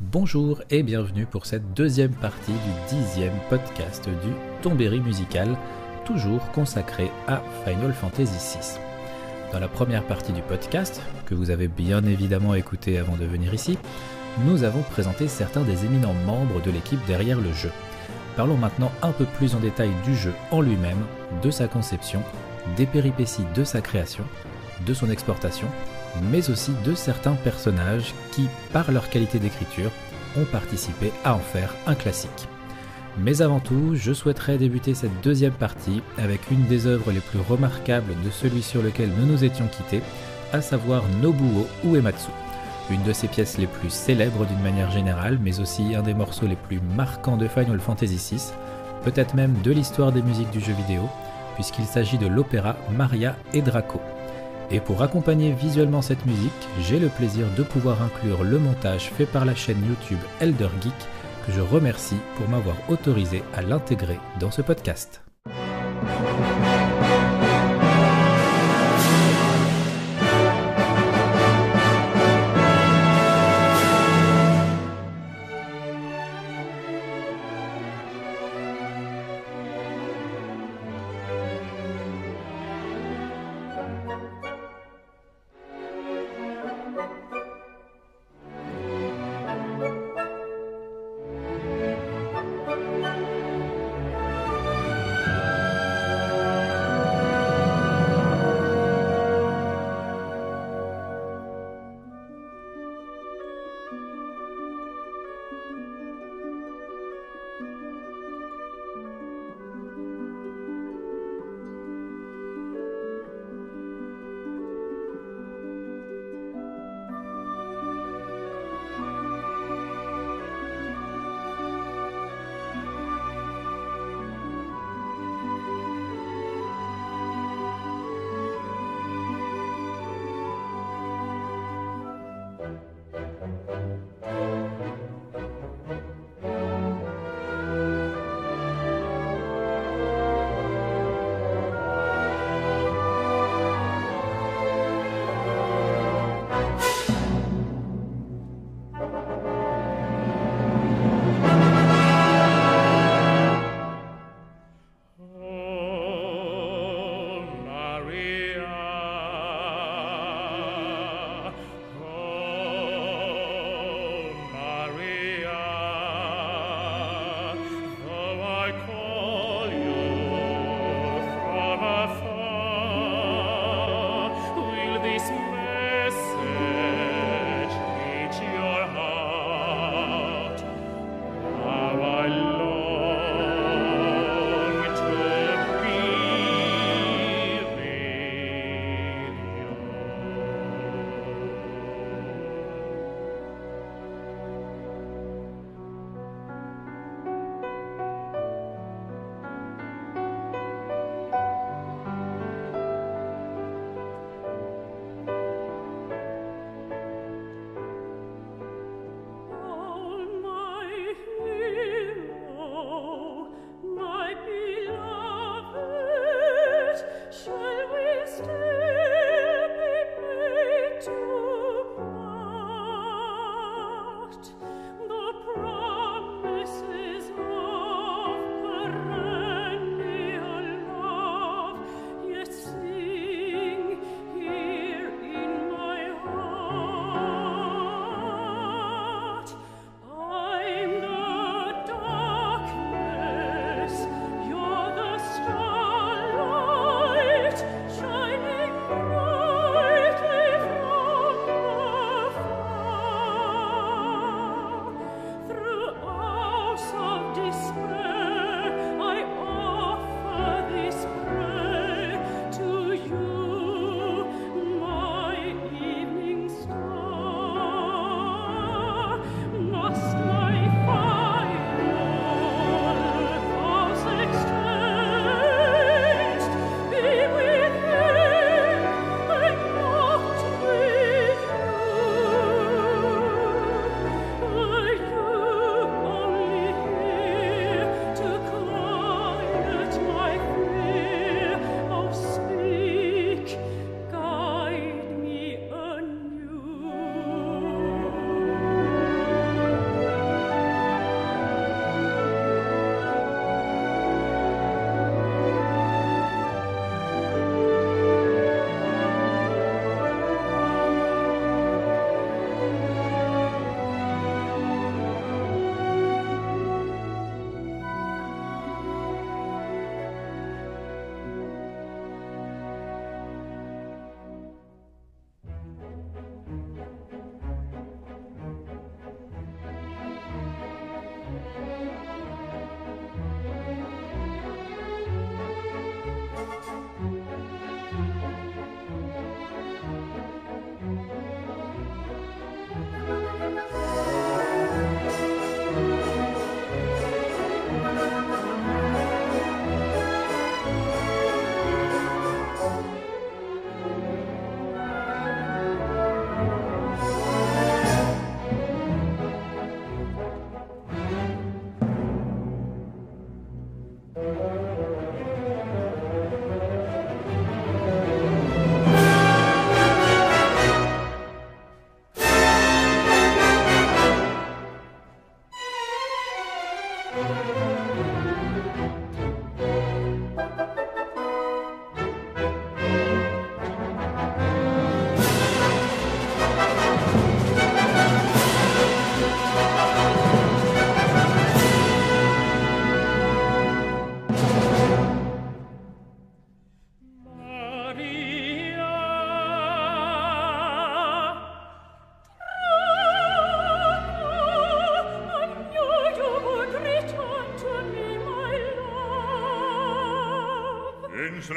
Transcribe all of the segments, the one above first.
Bonjour et bienvenue pour cette deuxième partie du dixième podcast du Tombéry musical, toujours consacré à Final Fantasy VI. Dans la première partie du podcast, que vous avez bien évidemment écouté avant de venir ici, nous avons présenté certains des éminents membres de l'équipe derrière le jeu. Parlons maintenant un peu plus en détail du jeu en lui-même, de sa conception, des péripéties de sa création, de son exportation, mais aussi de certains personnages qui, par leur qualité d'écriture, ont participé à en faire un classique. Mais avant tout, je souhaiterais débuter cette deuxième partie avec une des œuvres les plus remarquables de celui sur lequel nous nous étions quittés, à savoir Nobuo Uematsu. Une de ses pièces les plus célèbres d'une manière générale, mais aussi un des morceaux les plus marquants de Final Fantasy VI, peut-être même de l'histoire des musiques du jeu vidéo, puisqu'il s'agit de l'opéra Maria et Draco. Et pour accompagner visuellement cette musique, j'ai le plaisir de pouvoir inclure le montage fait par la chaîne YouTube Elder Geek, que je remercie pour m'avoir autorisé à l'intégrer dans ce podcast.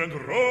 and roll.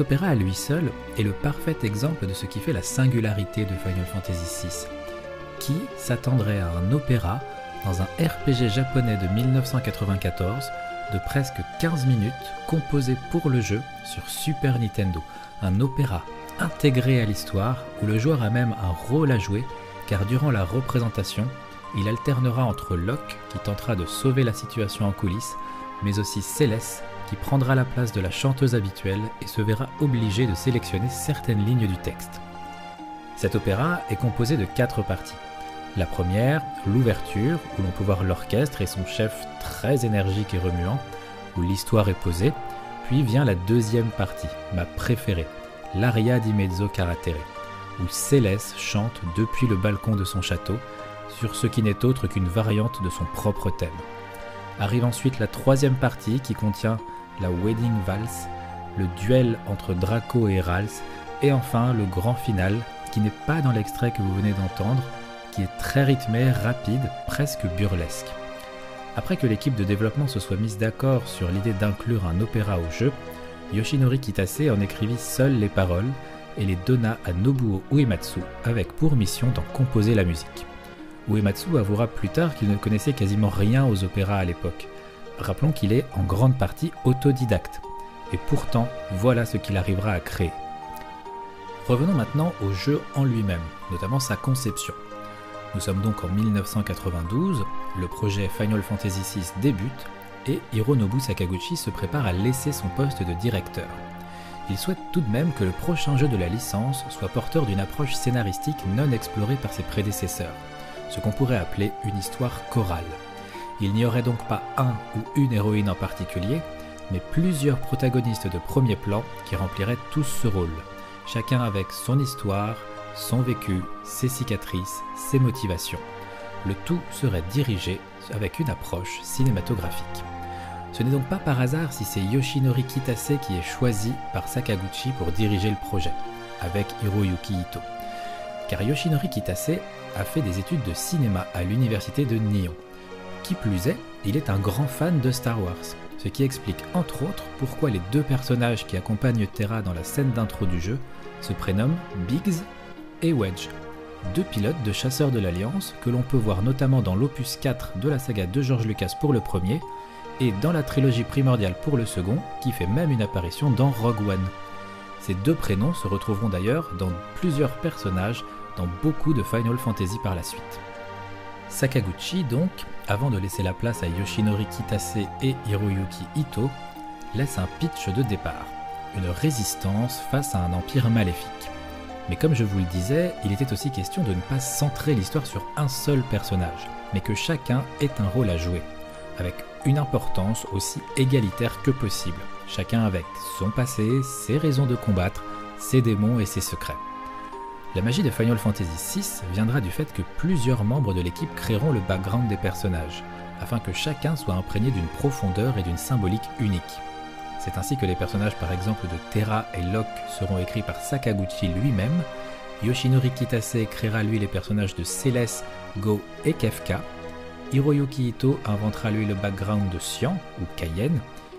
Cet opéra à lui seul est le parfait exemple de ce qui fait la singularité de Final Fantasy VI. Qui s'attendrait à un opéra dans un RPG japonais de 1994 de presque 15 minutes composé pour le jeu sur Super Nintendo Un opéra intégré à l'histoire où le joueur a même un rôle à jouer car durant la représentation, il alternera entre Locke qui tentera de sauver la situation en coulisses, mais aussi Céleste qui prendra la place de la chanteuse habituelle et se verra obligée de sélectionner certaines lignes du texte. Cet opéra est composé de quatre parties. La première, l'ouverture, où l'on peut voir l'orchestre et son chef très énergique et remuant, où l'histoire est posée, puis vient la deuxième partie, ma préférée, l'aria di mezzo caratere, où Céleste chante depuis le balcon de son château, sur ce qui n'est autre qu'une variante de son propre thème. Arrive ensuite la troisième partie qui contient la Wedding Valse, le duel entre Draco et Rals, et enfin le grand final qui n'est pas dans l'extrait que vous venez d'entendre, qui est très rythmé, rapide, presque burlesque. Après que l'équipe de développement se soit mise d'accord sur l'idée d'inclure un opéra au jeu, Yoshinori Kitase en écrivit seul les paroles et les donna à Nobuo Uematsu avec pour mission d'en composer la musique. Uematsu avouera plus tard qu'il ne connaissait quasiment rien aux opéras à l'époque. Rappelons qu'il est en grande partie autodidacte. Et pourtant, voilà ce qu'il arrivera à créer. Revenons maintenant au jeu en lui-même, notamment sa conception. Nous sommes donc en 1992, le projet Final Fantasy VI débute et Hironobu Sakaguchi se prépare à laisser son poste de directeur. Il souhaite tout de même que le prochain jeu de la licence soit porteur d'une approche scénaristique non explorée par ses prédécesseurs, ce qu'on pourrait appeler une histoire chorale. Il n'y aurait donc pas un ou une héroïne en particulier, mais plusieurs protagonistes de premier plan qui rempliraient tous ce rôle, chacun avec son histoire, son vécu, ses cicatrices, ses motivations. Le tout serait dirigé avec une approche cinématographique. Ce n'est donc pas par hasard si c'est Yoshinori Kitase qui est choisi par Sakaguchi pour diriger le projet, avec Hiroyuki Ito. Car Yoshinori Kitase a fait des études de cinéma à l'université de Nihon. Qui plus est, il est un grand fan de Star Wars, ce qui explique entre autres pourquoi les deux personnages qui accompagnent Terra dans la scène d'intro du jeu se prénomment Biggs et Wedge, deux pilotes de chasseurs de l'Alliance que l'on peut voir notamment dans l'opus 4 de la saga de George Lucas pour le premier et dans la trilogie primordiale pour le second qui fait même une apparition dans Rogue One. Ces deux prénoms se retrouveront d'ailleurs dans plusieurs personnages dans beaucoup de Final Fantasy par la suite. Sakaguchi donc, avant de laisser la place à Yoshinori Kitase et Hiroyuki Ito, laisse un pitch de départ, une résistance face à un empire maléfique. Mais comme je vous le disais, il était aussi question de ne pas centrer l'histoire sur un seul personnage, mais que chacun ait un rôle à jouer, avec une importance aussi égalitaire que possible, chacun avec son passé, ses raisons de combattre, ses démons et ses secrets. La magie de Final Fantasy VI viendra du fait que plusieurs membres de l'équipe créeront le background des personnages, afin que chacun soit imprégné d'une profondeur et d'une symbolique unique. C'est ainsi que les personnages par exemple de Terra et Locke seront écrits par Sakaguchi lui-même, Yoshinori Kitase créera lui les personnages de Céleste, Go et Kefka, Hiroyuki Ito inventera lui le background de Xian ou Kayen,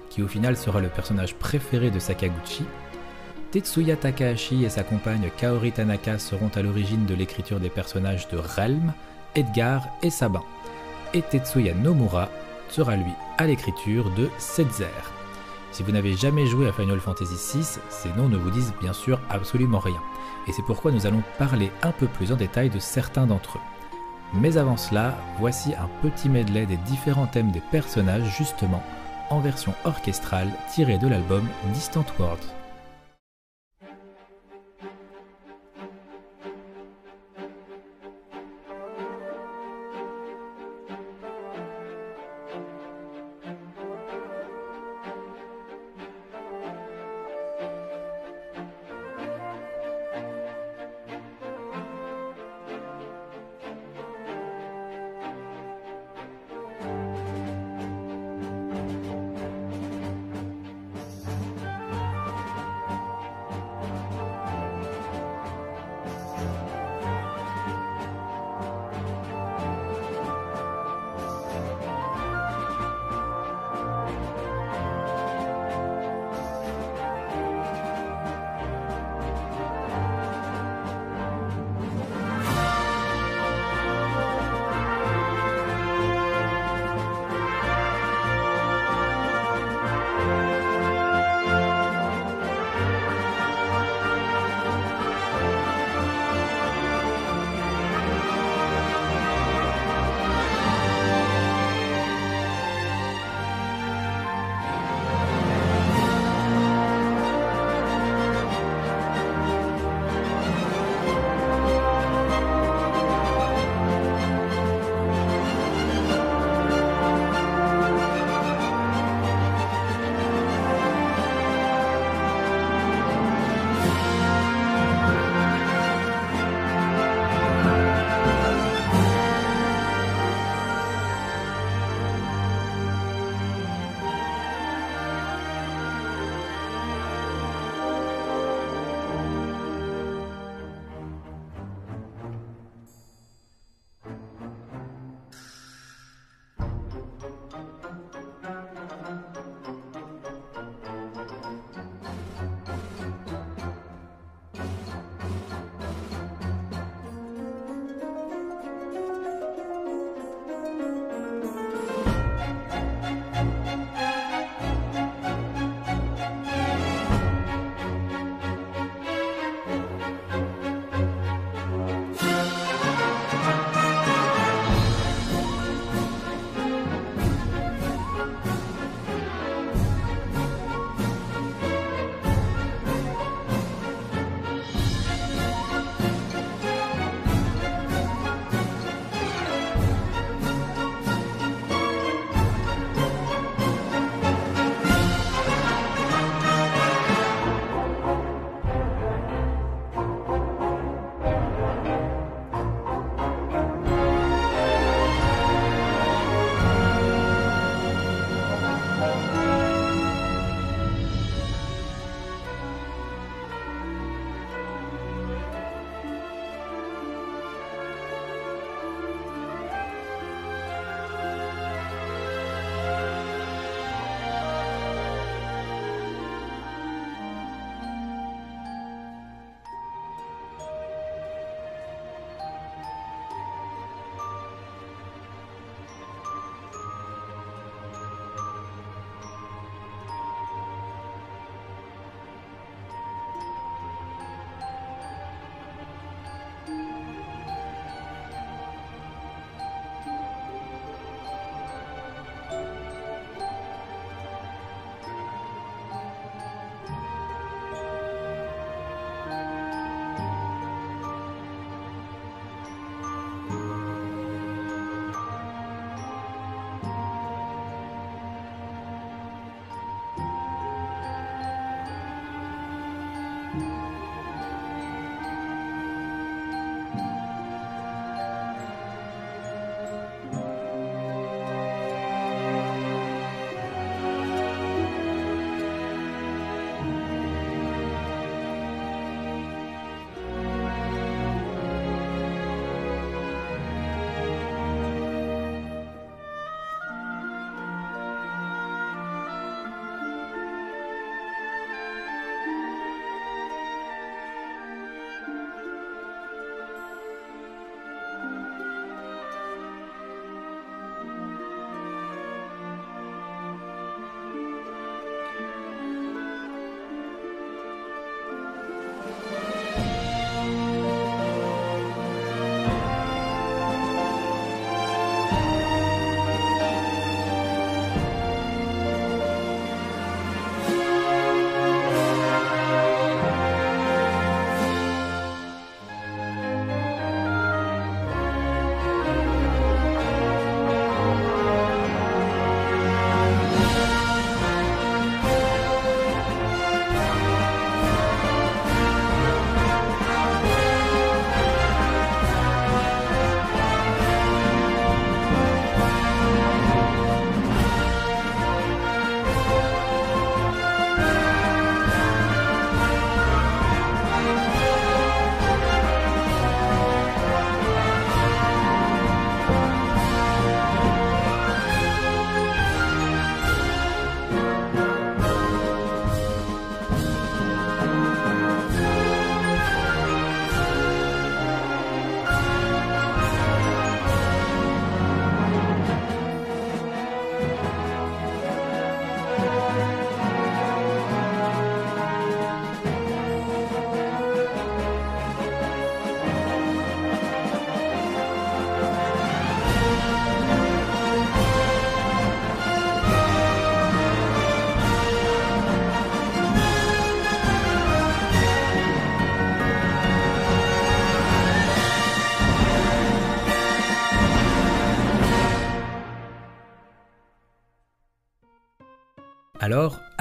qui au final sera le personnage préféré de Sakaguchi, Tetsuya Takahashi et sa compagne Kaori Tanaka seront à l'origine de l'écriture des personnages de Relm, Edgar et Sabin, et Tetsuya Nomura sera lui à l'écriture de Setzer. Si vous n'avez jamais joué à Final Fantasy VI, ces noms ne vous disent bien sûr absolument rien, et c'est pourquoi nous allons parler un peu plus en détail de certains d'entre eux. Mais avant cela, voici un petit medley des différents thèmes des personnages justement en version orchestrale tirée de l'album Distant Worlds.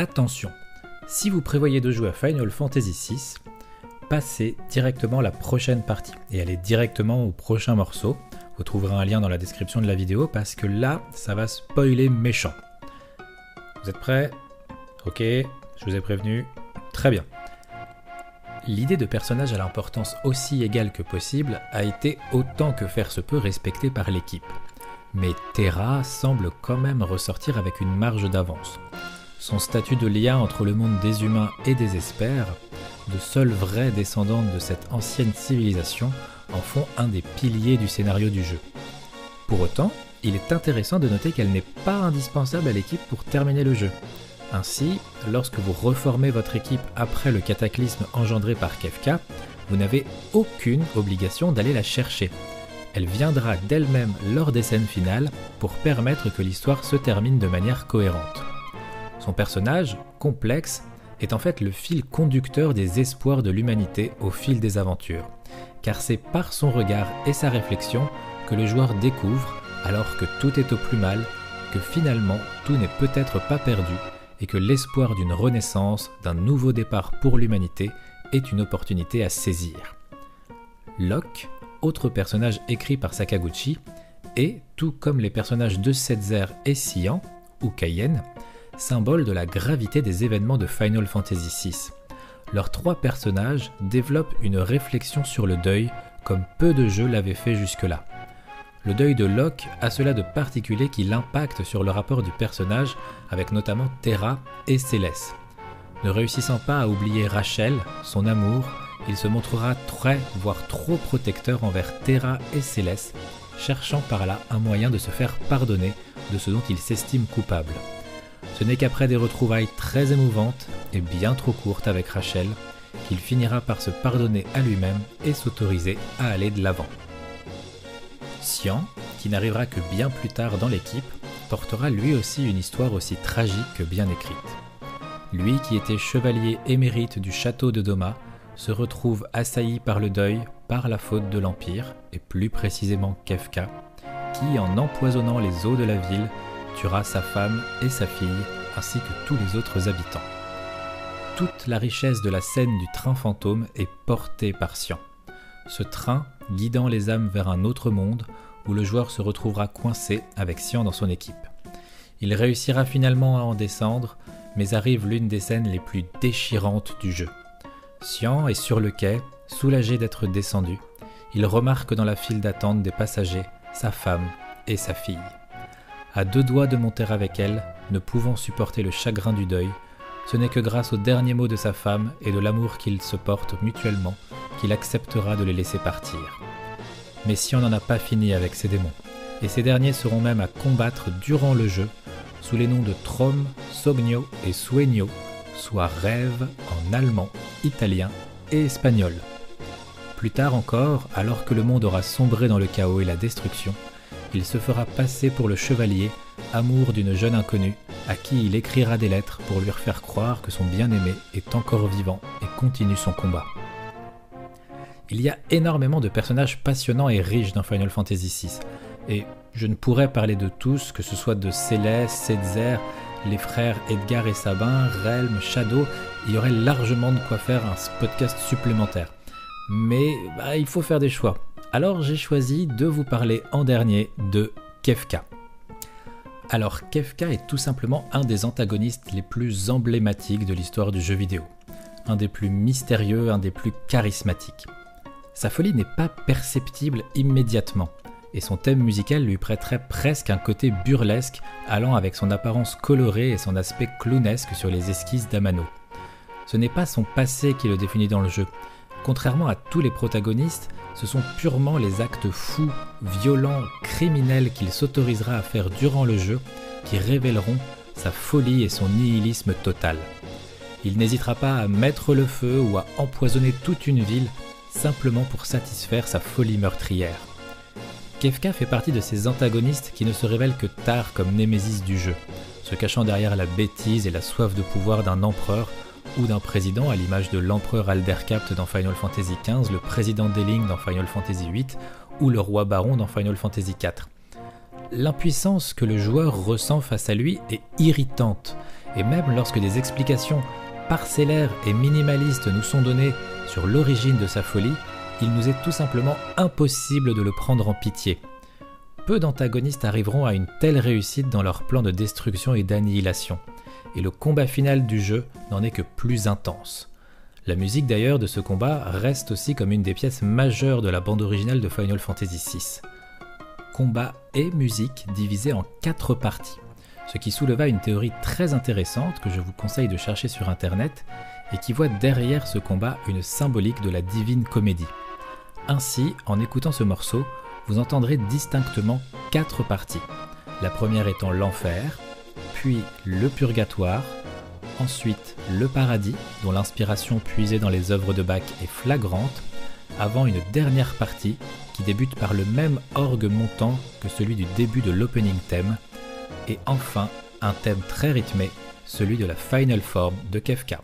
Attention, si vous prévoyez de jouer à Final Fantasy VI, passez directement la prochaine partie et allez directement au prochain morceau. Vous trouverez un lien dans la description de la vidéo parce que là, ça va spoiler méchant. Vous êtes prêts? Ok, je vous ai prévenu. Très bien. L'idée de personnage à l'importance aussi égale que possible a été autant que faire se peut respectée par l'équipe. Mais Terra semble quand même ressortir avec une marge d'avance. Son statut de lien entre le monde des humains et des espères, de seule vraie descendante de cette ancienne civilisation, en font un des piliers du scénario du jeu. Pour autant, il est intéressant de noter qu'elle n'est pas indispensable à l'équipe pour terminer le jeu. Ainsi, lorsque vous reformez votre équipe après le cataclysme engendré par Kefka, vous n'avez aucune obligation d'aller la chercher. Elle viendra d'elle-même lors des scènes finales pour permettre que l'histoire se termine de manière cohérente. Son personnage, complexe, est en fait le fil conducteur des espoirs de l'humanité au fil des aventures, car c'est par son regard et sa réflexion que le joueur découvre, alors que tout est au plus mal, que finalement tout n'est peut-être pas perdu et que l'espoir d'une renaissance, d'un nouveau départ pour l'humanité est une opportunité à saisir. Locke, autre personnage écrit par Sakaguchi, est, tout comme les personnages de Setzer et Sian, ou Kayen, symbole de la gravité des événements de Final Fantasy VI. Leurs trois personnages développent une réflexion sur le deuil comme peu de jeux l'avaient fait jusque-là. Le deuil de Locke a cela de particulier qui l'impacte sur le rapport du personnage avec notamment Terra et Céleste. Ne réussissant pas à oublier Rachel, son amour, il se montrera très, voire trop protecteur envers Terra et Céleste, cherchant par là un moyen de se faire pardonner de ce dont il s'estime coupable. Ce n'est qu'après des retrouvailles très émouvantes et bien trop courtes avec Rachel qu'il finira par se pardonner à lui-même et s'autoriser à aller de l'avant. Sian, qui n'arrivera que bien plus tard dans l'équipe, portera lui aussi une histoire aussi tragique que bien écrite. Lui qui était chevalier émérite du château de Doma, se retrouve assailli par le deuil, par la faute de l'Empire, et plus précisément Kefka, qui, en empoisonnant les eaux de la ville, tuera sa femme et sa fille, ainsi que tous les autres habitants. Toute la richesse de la scène du train fantôme est portée par Sian. Ce train guidant les âmes vers un autre monde où le joueur se retrouvera coincé avec Sian dans son équipe. Il réussira finalement à en descendre, mais arrive l'une des scènes les plus déchirantes du jeu. Sian est sur le quai, soulagé d'être descendu. Il remarque dans la file d'attente des passagers sa femme et sa fille. À deux doigts de monter avec elle, ne pouvant supporter le chagrin du deuil, ce n'est que grâce aux derniers mots de sa femme et de l'amour qu'ils se portent mutuellement qu'il acceptera de les laisser partir. Mais si on n'en a pas fini avec ces démons, et ces derniers seront même à combattre durant le jeu, sous les noms de Trom, Sogno et Sueño, soit rêve en allemand, italien et espagnol. Plus tard encore, alors que le monde aura sombré dans le chaos et la destruction, il se fera passer pour le chevalier, amour d'une jeune inconnue, à qui il écrira des lettres pour lui faire croire que son bien-aimé est encore vivant et continue son combat. Il y a énormément de personnages passionnants et riches dans Final Fantasy VI, et je ne pourrais parler de tous, que ce soit de Céleste, Setzer, les frères Edgar et Sabin, Relm, Shadow, il y aurait largement de quoi faire un podcast supplémentaire. Mais bah, il faut faire des choix. Alors j'ai choisi de vous parler en dernier de Kefka. Alors Kefka est tout simplement un des antagonistes les plus emblématiques de l'histoire du jeu vidéo. Un des plus mystérieux, un des plus charismatiques. Sa folie n'est pas perceptible immédiatement, et son thème musical lui prêterait presque un côté burlesque allant avec son apparence colorée et son aspect clownesque sur les esquisses d'Amano. Ce n'est pas son passé qui le définit dans le jeu. Contrairement à tous les protagonistes, ce sont purement les actes fous, violents, criminels qu'il s'autorisera à faire durant le jeu qui révéleront sa folie et son nihilisme total. Il n'hésitera pas à mettre le feu ou à empoisonner toute une ville simplement pour satisfaire sa folie meurtrière. Kefka fait partie de ces antagonistes qui ne se révèlent que tard comme némésis du jeu, se cachant derrière la bêtise et la soif de pouvoir d'un empereur ou d'un président à l'image de l'empereur Aldercapt dans Final Fantasy XV, le président Deling dans Final Fantasy VIII ou le roi Baron dans Final Fantasy IV. L'impuissance que le joueur ressent face à lui est irritante, Et même lorsque des explications parcellaires et minimalistes nous sont données sur l'origine de sa folie, il nous est tout simplement impossible de le prendre en pitié. Peu d'antagonistes arriveront à une telle réussite dans leur plan de destruction et d'annihilation, et le combat final du jeu n'en est que plus intense. La musique d'ailleurs de ce combat reste aussi comme une des pièces majeures de la bande originale de Final Fantasy VI. Combat et musique divisés en quatre parties, ce qui souleva une théorie très intéressante que je vous conseille de chercher sur internet et qui voit derrière ce combat une symbolique de la divine comédie. Ainsi, en écoutant ce morceau, vous entendrez distinctement quatre parties. La première étant l'enfer, puis le purgatoire, ensuite le paradis, dont l'inspiration puisée dans les œuvres de Bach est flagrante, avant une dernière partie qui débute par le même orgue montant que celui du début de l'opening theme, et enfin un thème très rythmé, celui de la final form de Kefka.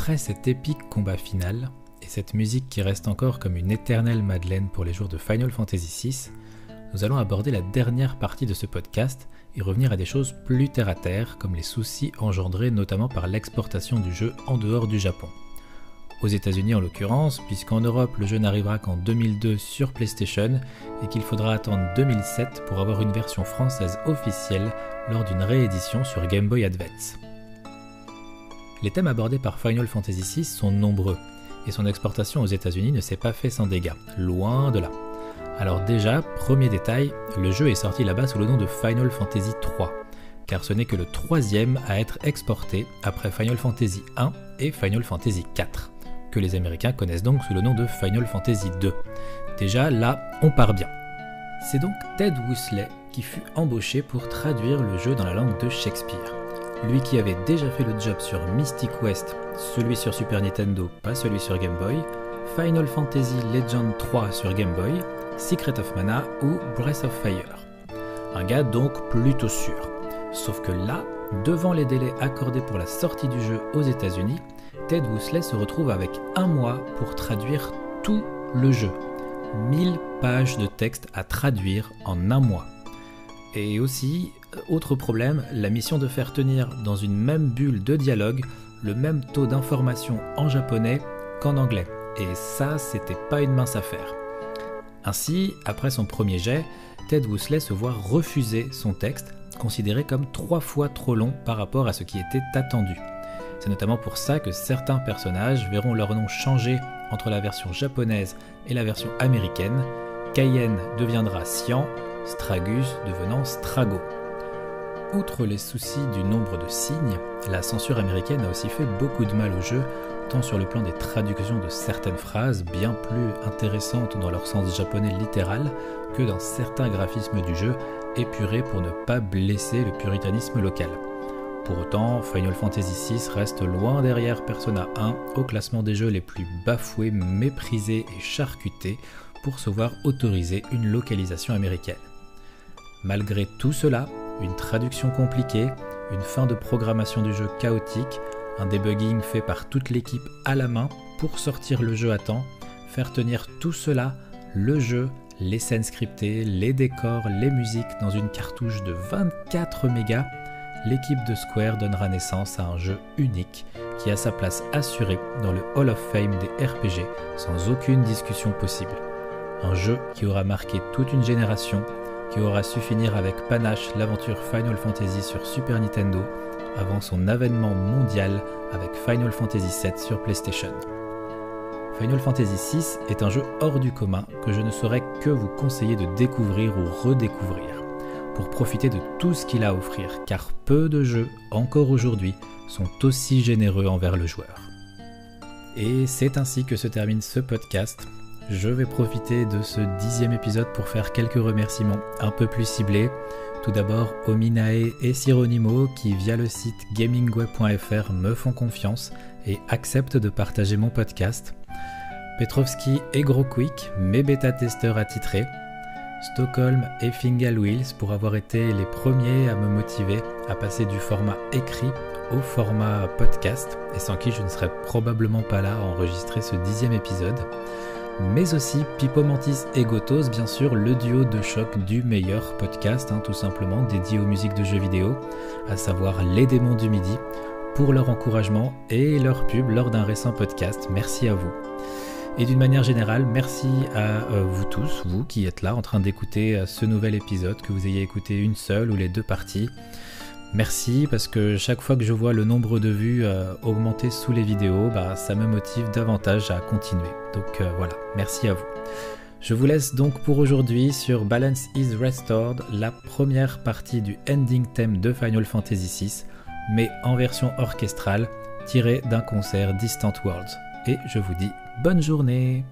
Après cet épique combat final, et cette musique qui reste encore comme une éternelle Madeleine pour les jours de Final Fantasy VI, nous allons aborder la dernière partie de ce podcast et revenir à des choses plus terre à terre, comme les soucis engendrés notamment par l'exportation du jeu en dehors du Japon. Aux États-Unis en l'occurrence, puisqu'en Europe le jeu n'arrivera qu'en 2002 sur PlayStation et qu'il faudra attendre 2007 pour avoir une version française officielle lors d'une réédition sur Game Boy Advance. Les thèmes abordés par Final Fantasy VI sont nombreux, et son exportation aux États-Unis ne s'est pas fait sans dégâts, loin de là. Alors déjà, premier détail, le jeu est sorti là-bas sous le nom de Final Fantasy III, car ce n'est que le troisième à être exporté après Final Fantasy I et Final Fantasy IV, que les Américains connaissent donc sous le nom de Final Fantasy II. Déjà là, on part bien. C'est donc Ted Woosley qui fut embauché pour traduire le jeu dans la langue de Shakespeare. Lui qui avait déjà fait le job sur Mystic West, celui sur Super Nintendo, pas celui sur Game Boy, Final Fantasy Legend 3 sur Game Boy, Secret of Mana ou Breath of Fire. Un gars donc plutôt sûr. Sauf que là, devant les délais accordés pour la sortie du jeu aux États-Unis, Ted Woosley se retrouve avec un mois pour traduire tout le jeu. 1000 pages de texte à traduire en un mois. Et aussi, autre problème, la mission de faire tenir dans une même bulle de dialogue le même taux d'information en japonais qu'en anglais. Et ça, c'était pas une mince affaire. Ainsi, après son premier jet, Ted Woosley se voit refuser son texte, considéré comme trois fois trop long par rapport à ce qui était attendu. C'est notamment pour ça que certains personnages verront leur nom changer entre la version japonaise et la version américaine. Cayenne deviendra Sian, Stragus devenant Strago. Outre les soucis du nombre de signes, la censure américaine a aussi fait beaucoup de mal au jeu tant sur le plan des traductions de certaines phrases bien plus intéressantes dans leur sens japonais littéral que dans certains graphismes du jeu épurés pour ne pas blesser le puritanisme local. Pour autant, Final Fantasy VI reste loin derrière Persona 1 au classement des jeux les plus bafoués, méprisés et charcutés pour se voir autoriser une localisation américaine. Malgré tout cela, une traduction compliquée, une fin de programmation du jeu chaotique, un debugging fait par toute l'équipe à la main pour sortir le jeu à temps, faire tenir tout cela, le jeu, les scènes scriptées, les décors, les musiques dans une cartouche de 24 mégas, l'équipe de Square donnera naissance à un jeu unique qui a sa place assurée dans le Hall of Fame des RPG sans aucune discussion possible. Un jeu qui aura marqué toute une génération, qui aura su finir avec panache l'aventure Final Fantasy sur Super Nintendo avant son avènement mondial avec Final Fantasy VII sur PlayStation. Final Fantasy VI est un jeu hors du commun que je ne saurais que vous conseiller de découvrir ou redécouvrir, pour profiter de tout ce qu'il a à offrir, car peu de jeux, encore aujourd'hui, sont aussi généreux envers le joueur. Et c'est ainsi que se termine ce podcast. Je vais profiter de ce dixième épisode pour faire quelques remerciements un peu plus ciblés. Tout d'abord Ominae et Sironimo qui via le site gamingweb.fr me font confiance et acceptent de partager mon podcast. Petrovski et GrowQuick, mes bêta-testeurs attitrés. Stockholm et Fingal Wheels pour avoir été les premiers à me motiver à passer du format écrit au format podcast et sans qui je ne serais probablement pas là à enregistrer ce dixième épisode mais aussi Pipo Mantis et Gotos, bien sûr, le duo de choc du meilleur podcast, hein, tout simplement, dédié aux musiques de jeux vidéo, à savoir Les Démons du Midi, pour leur encouragement et leur pub lors d'un récent podcast. Merci à vous. Et d'une manière générale, merci à euh, vous tous, vous qui êtes là en train d'écouter euh, ce nouvel épisode, que vous ayez écouté une seule ou les deux parties. Merci parce que chaque fois que je vois le nombre de vues euh, augmenter sous les vidéos, bah, ça me motive davantage à continuer. Donc euh, voilà, merci à vous. Je vous laisse donc pour aujourd'hui sur Balance is Restored, la première partie du ending theme de Final Fantasy VI, mais en version orchestrale, tirée d'un concert Distant Worlds. Et je vous dis bonne journée